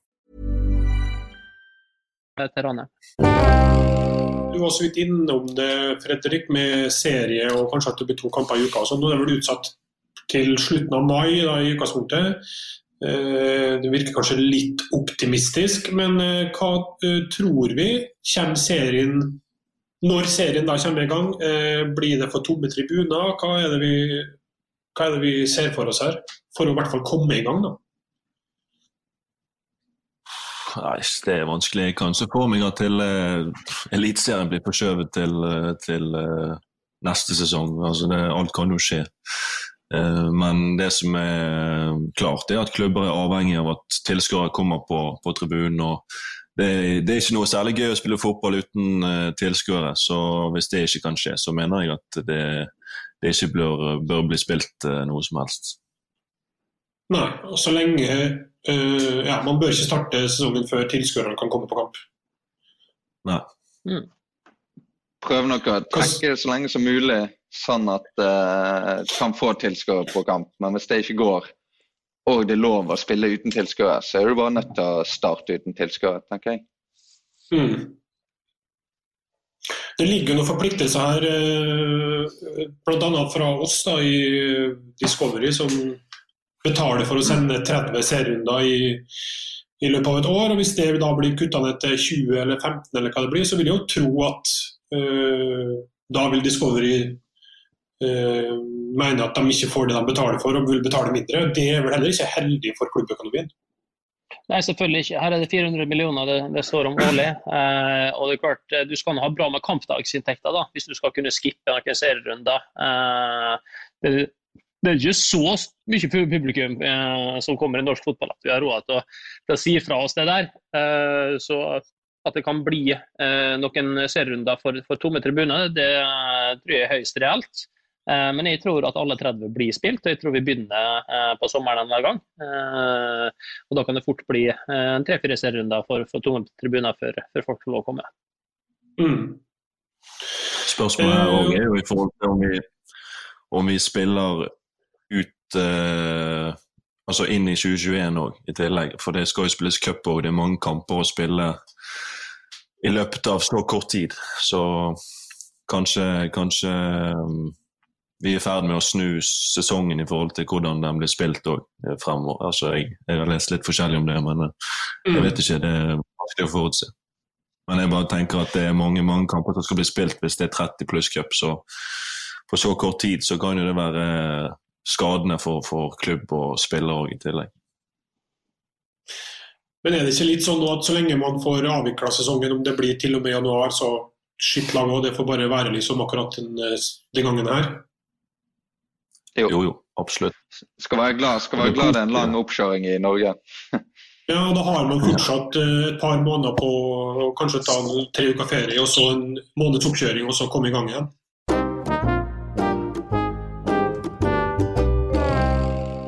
Til Ranheim. Du var så vidt innom det, Fredrik, med serie og kanskje at det blir to kamper i uka. sånn. Nå er det vel utsatt til slutten av mai da, i utgangspunktet. Eh, Det virker kanskje litt optimistisk, men eh, hva eh, tror vi? Kommer serien Når serien da kommer i gang, blir det for tomme tribuner? Hva er, det vi, hva er det vi ser for oss her? For å i hvert fall komme i gang, da. Det er vanskelig. Jeg kan se at til uh, Eliteserien blir forskjøvet til, eh, til uh, neste sesong. Altså det, alt kan jo skje. Uh, Men det som er klart, er at klubber er avhengig av at tilskuere kommer på, på tribunen. og det, det er ikke noe særlig gøy å spille fotball uten uh, tilskuere. Så hvis det ikke kan skje, så mener jeg at det, det ikke bør, bør bli spilt noe som helst. Nei, og så lenge uh, Ja, man bør ikke starte sesongen før tilskuerne kan komme på kamp. Nei. Mm. Prøv nok å trekke så lenge som mulig, sånn at uh, kan få tilskuere på kamp. Men hvis det ikke går, og det er lov å spille uten tilskuere, så er du bare nødt til å starte uten tilskuere, tenker jeg. Mm. Det ligger noen forpliktelser her, eh, bl.a. fra oss da, i Discovery, som betaler for å sende 30 serierunder i, i løpet av et år. og Hvis det da blir kutta ned til 20 eller 15, eller hva det blir, så vil jeg jo tro at øh, da vil Discovery øh, mene at de ikke får det de betaler for, og vil betale mindre. Det er vel heller ikke heldig for klubbøkonomien? Nei, selvfølgelig ikke. Her er det 400 millioner det, det står om årlig. Eh, og det er klart, Du skal ha bra med kampdagsinntekter da, hvis du skal kunne skippe noen serierunder. Eh, det, er ikke så mye publikum eh, som kommer i norsk fotball at vi har råd til å, til å si fra oss det der. Eh, så at det kan bli eh, noen serierunder for, for tomme tribuner, det tror jeg er høyst reelt. Eh, men jeg tror at alle 30 blir spilt, og jeg tror vi begynner eh, på sommeren hver gang. Eh, og Da kan det fort bli en tre-fire serierunder for, for tomme tribuner før, før, folk får lov å komme. Mm. Spørsmålet er jo i forhold til om vi, om vi spiller ut eh, altså inn i 2021 òg, i tillegg. For det skal jo spilles cup òg, det er mange kamper å spille i løpet av så kort tid. Så kanskje, kanskje vi er i ferd med å snu sesongen i forhold til hvordan den blir spilt òg eh, fremover. Altså, jeg, jeg, har lest litt forskjellig om det, men eh, jeg mm. vet ikke. Det er vanskelig å forutse. Men jeg bare tenker at det er mange, mange kamper som skal bli spilt hvis det er 30 pluss cup. Så på så kort tid så kan jo det være skadende for, for klubb og spiller òg i tillegg. Men er det ikke litt sånn at så lenge man får avvikla sesongen, om det blir til og med januar, så skitt lang og det får bare være liksom akkurat den, eh, den gangen her? Jo. jo, jo, absolutt. Skal være glad, skal være glad det er en lang oppkjøring i Norge. ja, da har man fortsatt eh, et par måneder på å kanskje ta tre uker ferie, og så en måneds oppkjøring, og så komme i gang igjen.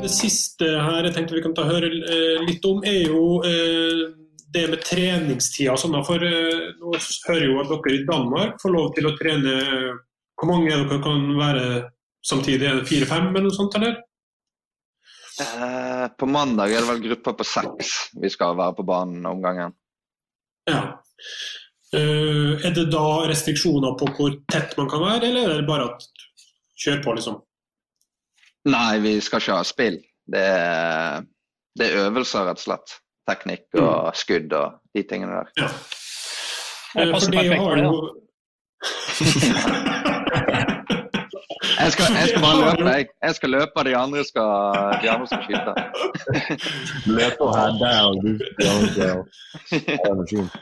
Det siste her jeg tenkte vi kan ta høre eh, litt om, er jo eh, det med treningstida. Sånn, for nå hører jo at dere i Danmark får lov til å trene Hvor mange dere kan være samtidig? Er det fire-fem eller noe sånt, eller? Eh, på mandag er det vel grupper på seks vi skal være på banen om gangen. Ja. Eh, er det da restriksjoner på hvor tett man kan være, eller er det bare at kjør på, liksom? Nei, vi skal ikke ha spill. Det er, det er øvelser, rett og slett. Teknikk og mm. skudd og de tingene der. Ja. Eh, for det da. Jeg skal, jeg skal, bare løpe, jeg. Jeg skal løpe, de andre skal, de andre skal skyte. Løpe og der, og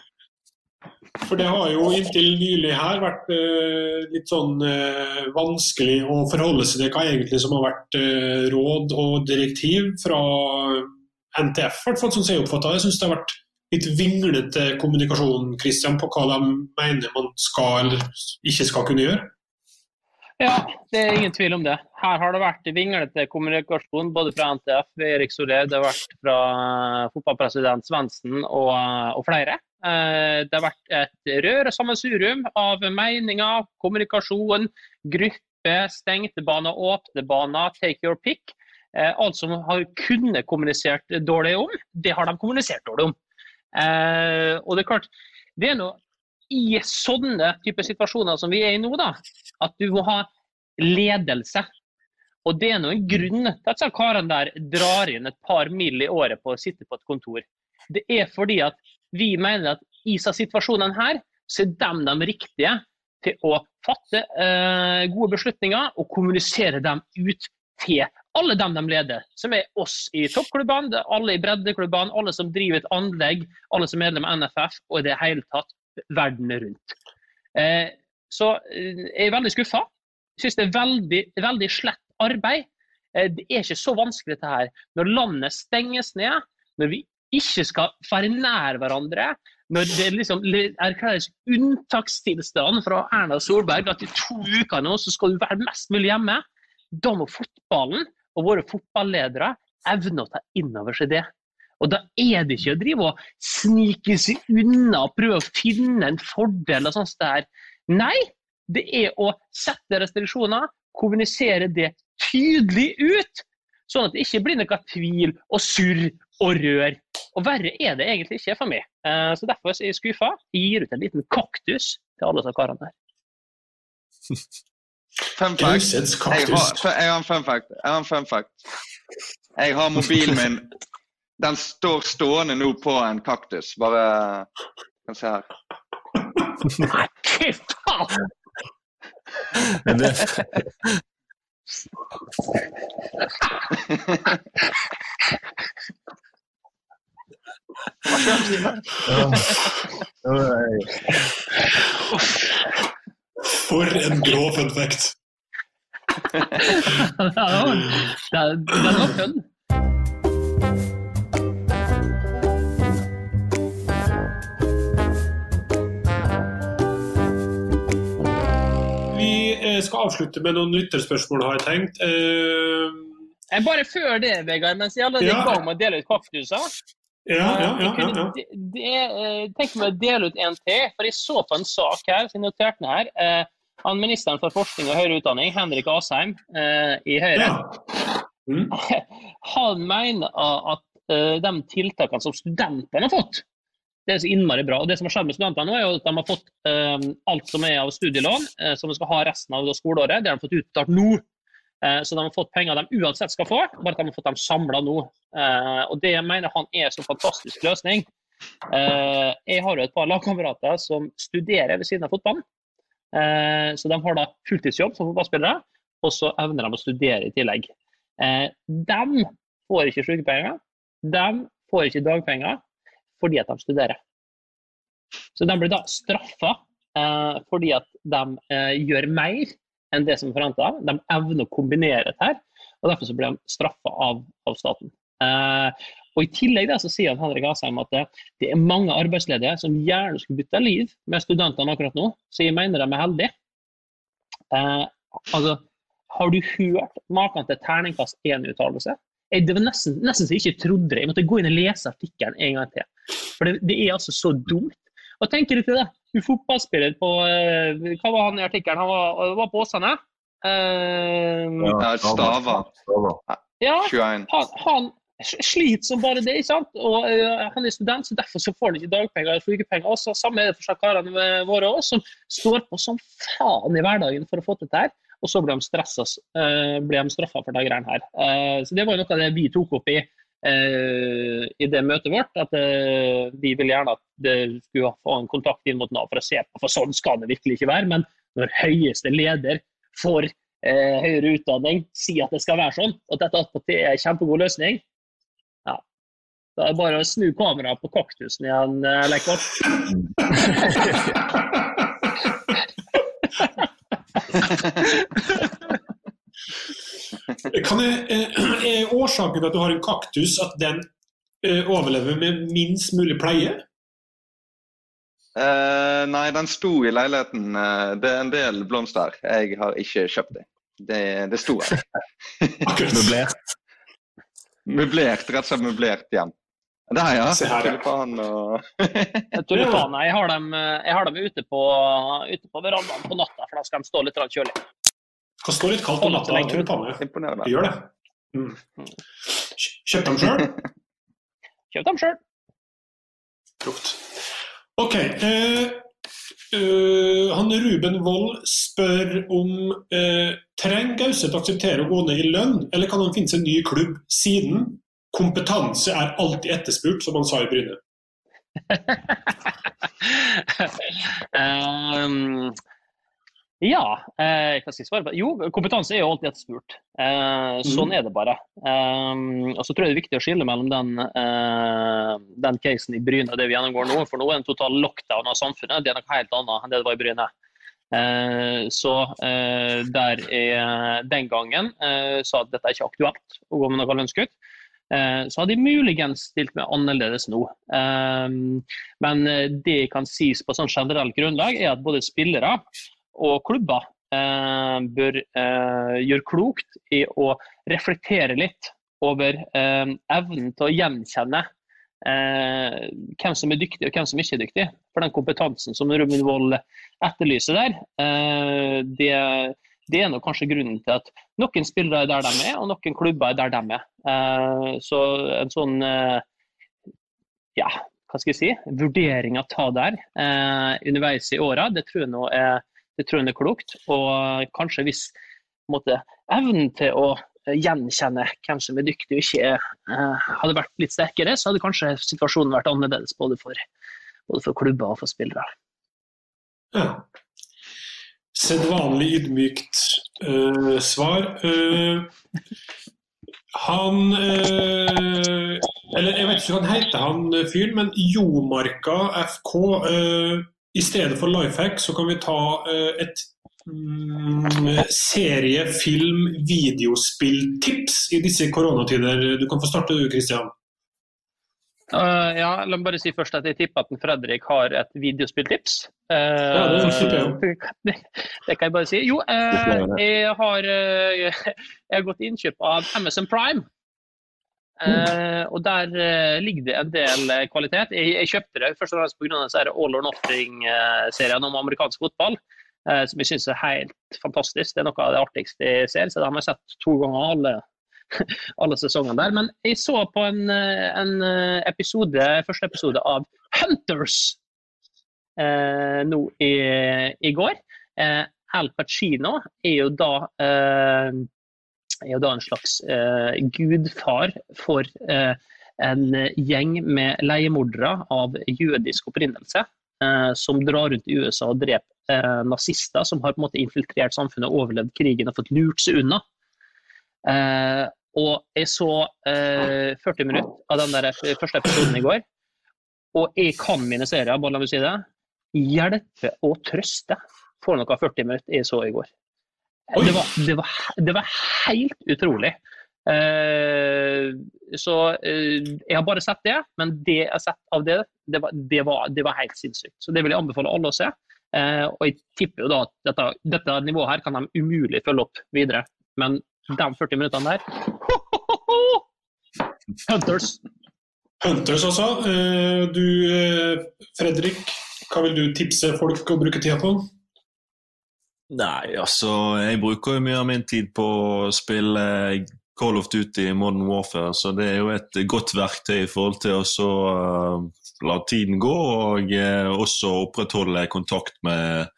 For det har jo inntil nylig her vært uh, litt sånn uh, vanskelig å forholde seg til hva egentlig som har vært uh, råd og direktiv fra NTF, i hvert fall sånn som jeg oppfatta det. Jeg syns det har vært litt vinglete kommunikasjon Christian, på hva de mener man skal eller ikke skal kunne gjøre. Ja, det er ingen tvil om det. Her har det vært vinglete kommunikasjon både fra NTF, Erik Soler, det har vært fra fotballpresident Svendsen og, og, flere. Eh, det har vært et røre sammensurium av meninger, kommunikasjon, gruppe, stengte baner, åpne baner, take your pick. Eh, alt som har kunnet kommunisert dårlig om, det har de kommunisert dårlig om. Eh, og det er klart, det er noe i sånne typer situasjoner som vi er i nå, da, at du må ha ledelse. Og det er noen grunn til at karene der drar inn et par mil i året på å sitte på et kontor. Det er fordi at vi mener at i disse situasjonene her, så er de de riktige til å fatte eh, gode beslutninger og kommunisere dem ut til alle dem de leder, som er oss i toppklubbene, alle i breddeklubbene, alle som driver et anlegg, alle som er medlem av NFF og i det hele tatt verden rundt. Eh, så eh, jeg er veldig skuffa. Syns det er veldig, veldig slett arbeid. eh, det er ikke så vanskelig dette her. Når landet stenges ned, når vi ikke skal være nær hverandre, når det liksom erklæres unntakstilstand fra Erna Solberg at i to uker nå så skal du være mest mulig hjemme, da må fotballen og våre fotballedere evne å ta inn over seg det. Og da er det ikke å drive og snike seg unna og prøve å finne en fordel og sånt der. Nei, det er å sette restriksjoner, kommunisere det tydelig ut, sånn at det ikke blir noe tvil og surr og rør. Og verre er det egentlig ikke for meg. Eh, så derfor er jeg skuffa. Jeg gir ut en liten kaktus til alle disse karene her. Fun fact. Jeg har, jeg har en fun fact. Jeg har en fun fact. Jeg har mobilen min Den står stående nå på en kaktus. Bare kan se her. Nei, fy faen! For en grå fun fact. Den var fun. Eh, skal avslutte med noen lytterspørsmål, har jeg tenkt. Uh... Jeg bare før det, Vegard, mens jeg allerede er i gang med å dele ut kaktuser. Ja, ja, ja, ja, ja. Eh, Tenk meg å dele ut en til, for jeg så på en sak her, så jeg noterte den her. Eh, han Ministeren for forskning og høyere utdanning, Henrik Asheim eh, i Høyre, mm. han mener at eh, de tiltakene som studentene har fått, det er så innmari bra. Og det som har skjedd med studentene nå, er jo at de har fått eh, alt som er av studielån, eh, som de skal ha resten av skoleåret, det har de fått utbetalt nå. Eh, så de har fått penger de uansett skal få, bare at de har fått dem samla nå. Eh, og Det mener han er så fantastisk løsning. Eh, jeg har jo et par lagkamerater som studerer ved siden av fotballen. Så de har da fulltidsjobb som fotballspillere, og så evner de å studere i tillegg. De får ikke sykepenger, de får ikke dagpenger fordi at de studerer. Så de blir da straffa fordi at de gjør mer enn det som er forventa. De evner å kombinere dette, og derfor så blir de straffa av, av, staten. Eh, og I tillegg da, så sier Henrik Asheim at det, det, er mange arbeidsledige som gjerne skulle bytte liv med studentene akkurat nå, så jeg mener de er heldige. Eh, altså, har du hørt maken til terningkast én-uttalelse? Det var nesten, nesten så jeg ikke trodde det. Jeg måtte gå inn og lese artikkelen en gang til. For det, det er altså så dumt. Og tenker du til det? Du fotballspiller på eh, Hva var han i artikkelen? Han var, var på Åsane? Uh, ja, Stava. Ja, han, han, sliter som bare det. ikke sant? Og uh, Han er student, så derfor så får han ikke dagpenger eller flygepenger. Også, samme er det for karene våre òg, som står på som faen i hverdagen for å få til dette. her. Og så blir de, stresset, uh, de straffa for de greiene her. Uh, så Det var jo noe av det vi tok opp i Eh, i det møtet vårt at eh, vi vil gjerne at det skulle få en kontakt inn mot Nav for å se på, for sånn skal det virkelig ikke være. Men når høyeste leder for eh, høyere utdanning sier at det skal være sånn, og at dette attpåtil er en kjempegod løsning, ja, da er det bare å snu kameraet på kaktusen igjen, eh, Leikvoll. Kan jeg, eh, er årsaken til at du har en kaktus at den eh, overlever med minst mulig pleie? Uh, nei, den sto i leiligheten. det er en del blomster. Jeg har ikke kjøpt dem. Det, det sto her. Møblert? Møblert, rett og slett møblert hjem. Der, ja. Tulipan og Tulipaner. Jeg har dem, jeg har dem ute, på, ute på verandaen på natta, for da skal de stå litt kjølig. Kan stå litt kaldt om natta. Imponerende. Gjør det. Mm. Kjøpt dem sjøl? Kjøpt dem sjøl. Proft. OK. Eh, uh, han Ruben Wold spør om uh, trenger Gauseth akseptere å gå ned i lønn, eller kan han finne seg en ny klubb siden kompetanse er alltid etterspurt, som han sa i Bryne? um, Ja, eh, hva skal jeg svare på? Jo, kompetanse er jo alltid etterspurt. Eh, sånn mm. er det bare. Eh, og så tror jeg det er viktig å skille mellom den, eh, den casen i Bryne og det vi gjennomgår nå. For nå er det en total lockdown av samfunnet. Det er noe helt annet enn det det var i Bryne. Eh, så eh, der jeg den gangen eh, sa at dette er ikke aktuelt å gå med noe lønnskutt, eh, så hadde jeg muligens stilt meg annerledes nå. Men det kan sies på sånn generelt grunnlag, er at både spillere og klubber eh, bør eh, gjøre klokt i å reflektere litt over eh, evnen til å gjenkjenne eh, hvem som er dyktig og hvem som ikke er dyktig. For den kompetansen som Robin Wold etterlyser der, eh, det, det, er nok kanskje grunnen til at noen spillere er der de er, og noen klubber er der de er. Eh, så en sånn ja, hva skal jeg si, vurdering å ta der underveis i åra, det tror jeg nå er, det tror jeg er klokt. Og kanskje hvis evnen til å gjenkjenne hvem som er dyktig og ikke er, eh, hadde vært litt sterkere, så hadde kanskje situasjonen vært annerledes både for, både for klubber og for spillere. Ja. Sedvanlig ydmykt uh, svar. Uh, han uh, Eller jeg vet ikke hva han heter, han fyren, men Jomarka FK. Eh, I stedet for Lifehack så kan vi ta eh, et mm, serie, film, videospilltips i disse koronatider. Du kan få starte du, Kristian. Uh, ja, la meg bare si først at jeg tipper at Fredrik har et videospilltips. Uh, Ja, det jeg det, det kan jeg bare si. Jo, uh, jeg har, uh, jeg har gått innkjøp av Amazon Prime. Uh, og der uh, ligger det en del uh, kvalitet. Jeg, jeg kjøpte det først og fremst pga. All or Nothing-serien om amerikansk fotball. uh, som jeg syns er helt fantastisk. Det er noe av det artigste jeg ser. Så det har jeg sett to ganger alle, alle sesongene der. Men jeg så på en, en episode, første episode av Hunters nå i, i går. Al Pacino er jo da er jo da en slags eh, gudfar for eh, en gjeng med leiemordere av jødisk opprinnelse, eh, som drar rundt i USA og dreper eh, nazister som har på en måte infiltrert samfunnet, overlevd krigen og fått lurt seg unna. Eh, og jeg så eh, 40 minutter av den der første episoden i går, og jeg kan mine serier, bare la meg si det. Hjelpe og trøste for noe av 40 minutter jeg så i går. Det var, det, var, det var, helt utrolig. Uh, så uh, jeg har bare sett det, men det jeg har sett av det, det var, det var, det var helt sinnssykt. Så det vil jeg anbefale alle å se. Uh, og jeg tipper jo da at dette, dette nivået her kan de umulig følge opp videre. Men de 40 minuttene der Hunters. Hunters også. Du, Fredrik, hva vil du tipse folk å bruke tida på? Nei, altså Jeg bruker jo mye av min tid på å spille Call of Duty i Modern Warfare, så det er jo et godt verktøy i forhold til å så, uh, la tiden gå, og uh, også opprettholde kontakt med,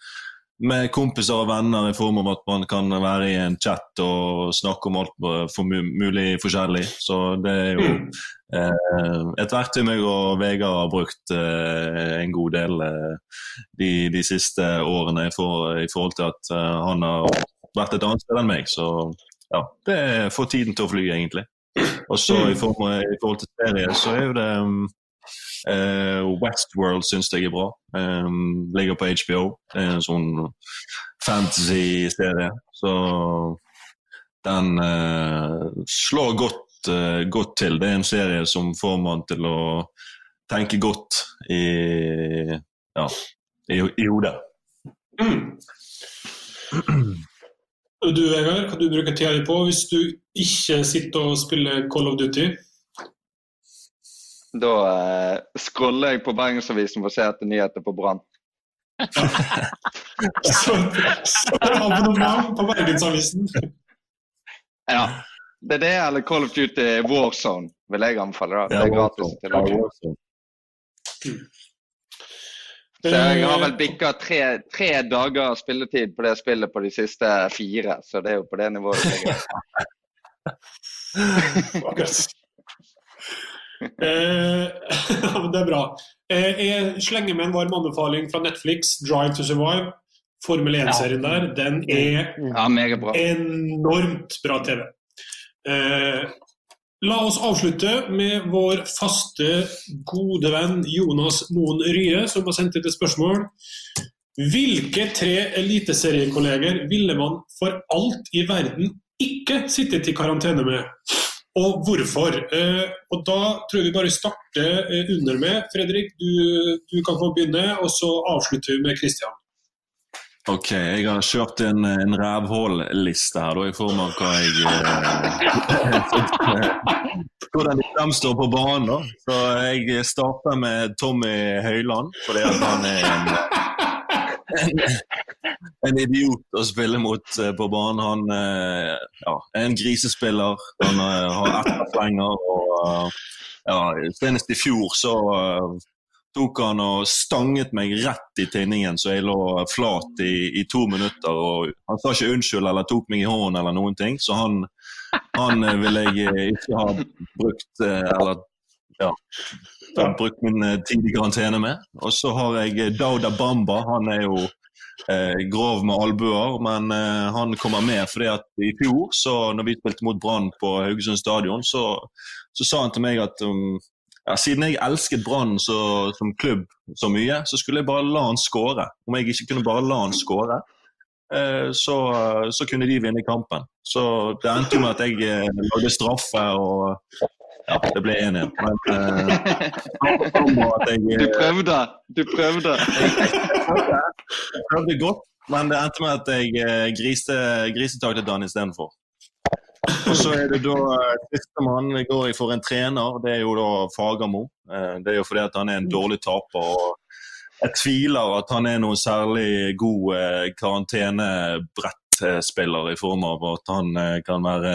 med, kompiser og venner i form av at man kan være i en chat og snakke om alt for mulig forskjellig. Så det er jo eh, et verktøy meg og Vegard har brukt en god del de, de, siste årene for, i, forhold til at han har vært et annet sted enn meg. så ja, det får tiden til å fly, egentlig. Og så i, form, i, forhold til serie, så er jo det um, Westworld syns jeg er bra. Um, ligger på HBO. Det er en sånn fantasy-serie. Så den uh, slår godt, uh, godt, til. Det er en serie som får man til å tenke godt i, ja, i, i hodet. Mm. Du Vegard, hva du bruker tida di på hvis du ikke sitter og spiller Call of Duty? Da eh, scroller jeg på Bergensavisen for å se etter nyheter på Brann. så, så abonnement på Bergensavisen? ja. Det er det eller Call of Duty Warzone vil jeg anbefale. da. Det er gratis. til å så jeg har vel bikka tre, tre, dager spilletid på det spillet på de siste fire, så det er jo på det nivået. eh, det er bra. Eh, jeg slenger med en varm anbefaling fra Netflix, 'Drive to Survive'. Formel 1-serien der. Den er ja, enormt bra TV. Eh, La oss avslutte med vår faste, gode venn Jonas Moen Rye, som har sendt et spørsmål. Hvilke tre eliteseriekolleger ville man for alt i verden ikke sittet i karantene med? Og hvorfor? Eh, og Da tror jeg vi bare starter eh, under med. Fredrik, du, du kan få begynne, og så avslutter vi med Kristian. Ok, jeg har kjørt en, en rævhålliste her, da, i form av hva jeg eh, Hvordan de fremstår på banen. da. Så jeg starter med Tommy Høiland, fordi han er en, en, idiot å spille mot eh, på banen. Han eh, ja, er en grisespiller. Han eh, har etterflenger. og ja, Senest i fjor så tok han og stanget meg rett i tinningen, så jeg lå flat i, i, to minutter. og Han sa ikke unnskyld eller tok meg i hånden eller noen ting, så han, han ville jeg ikke ha brukt eller ja, brukt min tid i karantene med. Og så har jeg Dauda Bamba. Han er jo eh, grov med albuer, men eh, han kommer med fordi at i fjor, så når vi spilte mot Brann på Haugesund stadion, så, så, sa han til meg at um, ja, Siden jeg elsket Brann som klubb så mye, så skulle jeg bare la han skåre. Om jeg ikke kunne bare la han skåre, eh, så, så, kunne de vinne kampen. Så det endte jo med at jeg eh, lagde straffe, og ja, det ble 1-1. Men eh, jeg, Du prøvde! Du prøvde. Jeg prøvde godt, men det endte med at jeg griste, grisetaklet Dan istedenfor. Og så er det da eh, i går jeg for en trener. Det er jo da Fagermo. Eh, det er jo fordi at han er en dårlig taper. og Jeg tviler at han er noen særlig god eh, karantenebrettspiller i form av at han kan være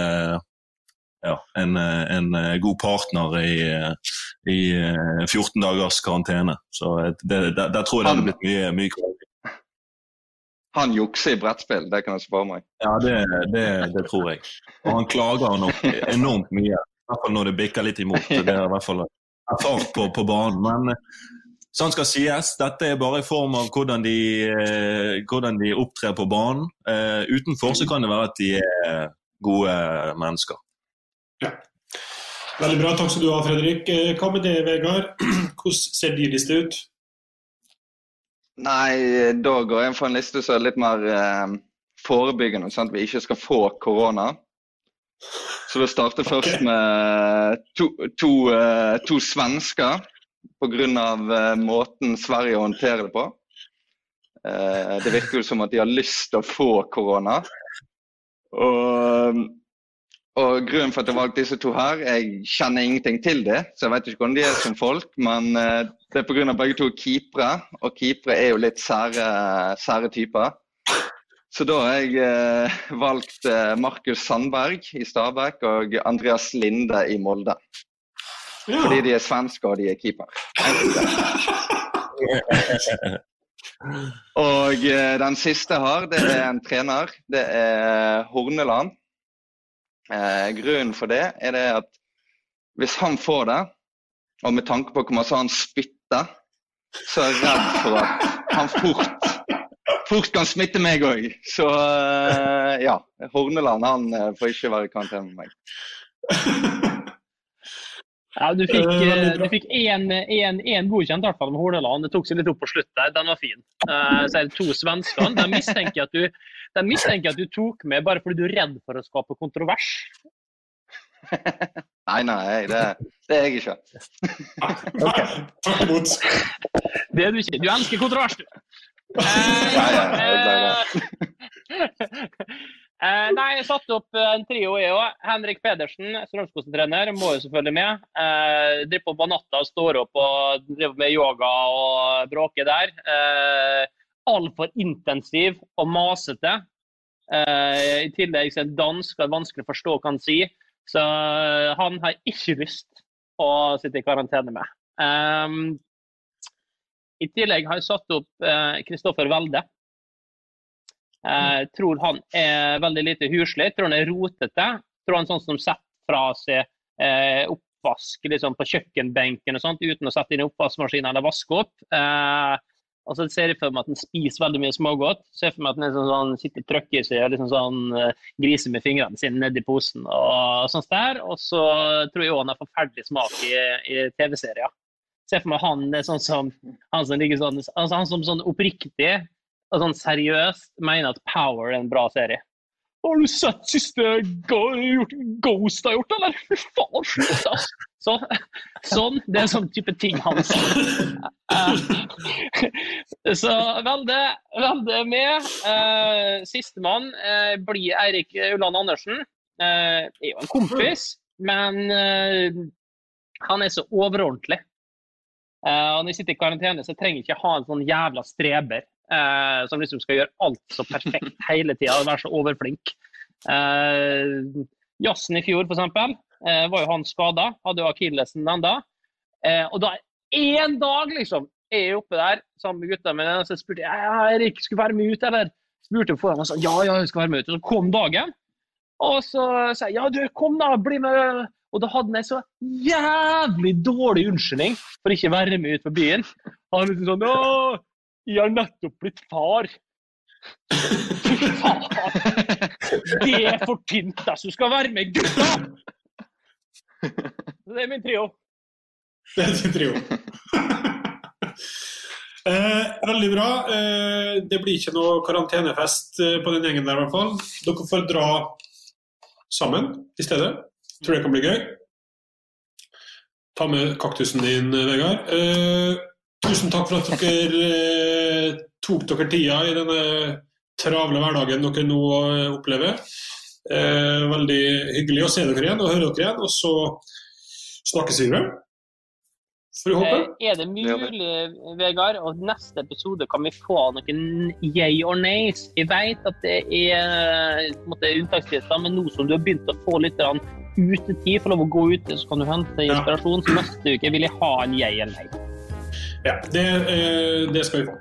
ja, en, en, god partner i, i 14 dagers karantene. Så det, der, der, tror jeg det hadde blitt mye, mye han jukser i brettspill, det kan jeg spørre meg. Ja, det, det, det, tror jeg. Og han klager nok enormt mye. I hvert fall når det bikker litt imot. Det er i hvert fall erfart på, på banen. Men sånn skal sies, dette er bare i form av hvordan de, eh, hvordan de opptrer på banen. Utenfor så kan det være at de er gode mennesker. Ja. Veldig bra. Takk skal du ha, Fredrik. Eh, hva med det, Vegard? Hvordan ser de liste ut? Nei, da går jeg inn for en liste som er litt mer eh, forebyggende, sånn at vi ikke skal få korona. Så vi starter først med to, to, uh, to svensker pga. Uh, måten Sverige håndterer det på. Uh, det virker jo som at de har lyst til å få korona. Og og Grunnen for at jeg valgte disse to her, jeg kjenner ingenting til det, så jeg vet ikke hvordan de er som folk. Men uh, det er pga. begge to keepere, og keepere er jo litt sære, sære typer. Så da har jeg eh, valgt uh, Markus Sandberg i Stabæk og Andreas Linde i Molde. Ja. Fordi de er svenske og de er keeper. og den siste jeg har, det er en trener. Det er Horneland. Eh, grunnen for det er det at hvis han får det, og med tanke på hvor mye han spytter, så er jeg redd for at han fort, fort kan smitte meg òg. Så eh, ja, Horneland han eh, får ikke være i karantene med meg. Ja, Du fikk, uh, du fikk én, godkjent, i hvert fall med Hordaland. Det tok seg litt opp på slutt der. Den var fin. Uh, så er det to svenskene. De mistenker at du den mistenker at du tok med bare fordi du er redd for å skape kontrovers. nei, nei, det, det, er jeg ikke. Imot. Det er du ikke. Du elsker kontrovers, du. ja, ja, jeg Eh, nei, jeg satte opp en trio, jeg òg. Henrik Pedersen, Strømskosen-trener, må jo selvfølgelig med. Eh, driver på natta og står opp og driver med yoga og bråker der. Eh, altfor intensiv og masete. Eh, I tillegg er dansk og vanskelig å forstå hva han sier. Så uh, han har ikke lyst å sitte i karantene med. Um, I tillegg har jeg satt opp Kristoffer eh, Welde. Jeg tror han er veldig lite huslig. Tror han er rotete. Tror han er sånn som setter fra seg oppvask liksom på kjøkkenbenken og sånt, uten å sette inn i oppvaskmaskinen eller vaske opp. Eh, og så ser jeg for meg at han spiser veldig mye smågodt. Ser for meg at han liksom sånn, sitter og trykker seg og liksom sånn, uh, griser med fingrene sine nedi posen. Og sånt der. Og så tror jeg òg han har forferdelig smak i, i TV-serier. Ser for meg han er sånn som han som ligger sånn, altså han som sånn oppriktig og sånn seriøst mener at Power er en bra serie. Har du sett siste Ghost har gjort, eller? Fy faen, slutt, ass! Så, sånn. Det er sånn type ting han sier. Så veldig, veldig med. Uh, Sistemann uh, blir Eirik Ulland Andersen. Uh, er jo en kompis, men uh, han er så overordentlig. Uh, når jeg sitter i karantene, så trenger jeg ikke ha en sånn jævla streber uh, som liksom skal gjøre alt så perfekt hele tida og være så overflink. Eh, Jazzen i fjor, f.eks., eh, var jo han skada. Hadde jo akillesen enda. Eh, og da én dag, liksom, er jeg oppe der sammen med gutta mine, og så spurte jeg ja, Erik, skulle være med ut, eller? Spurte foran og sa ja, ja, jeg skal være med ut. Og så kom dagen. Og så sa jeg ja, du, kom da, bli med. Og da hadde han en så jævlig dårlig unnskyldning for ikke å være med ut på byen. Han liksom sånn jeg har nettopp blitt far. Fy faen! Det er for tynt, ass! Du skal være med gutta! Det er min trio. Det er din trio. eh, veldig bra. Eh, det blir ikke noe karantenefest eh, på den gjengen der, i hvert fall. Dere får dra sammen i stedet. Tror det kan bli gøy. Ta med kaktusen din, Vegard. Eh, tusen takk for at dere eh, tok dere tida i denne travle hverdagen dere nå eh, opplever. Eh, veldig hyggelig å se dere igjen og høre dere igjen. Og så snakkes vi vel. Er det mulig, Vegard, og neste episode kan vi få noen yay or nays? Jeg vet at det er unntakstilstand, men nå som du har begynt å få litt utetid, få lov å gå ute, så kan du hente inspirasjon. Så neste uke vil jeg ha en yay eller nei. Ja, det, eh, det skal vi få.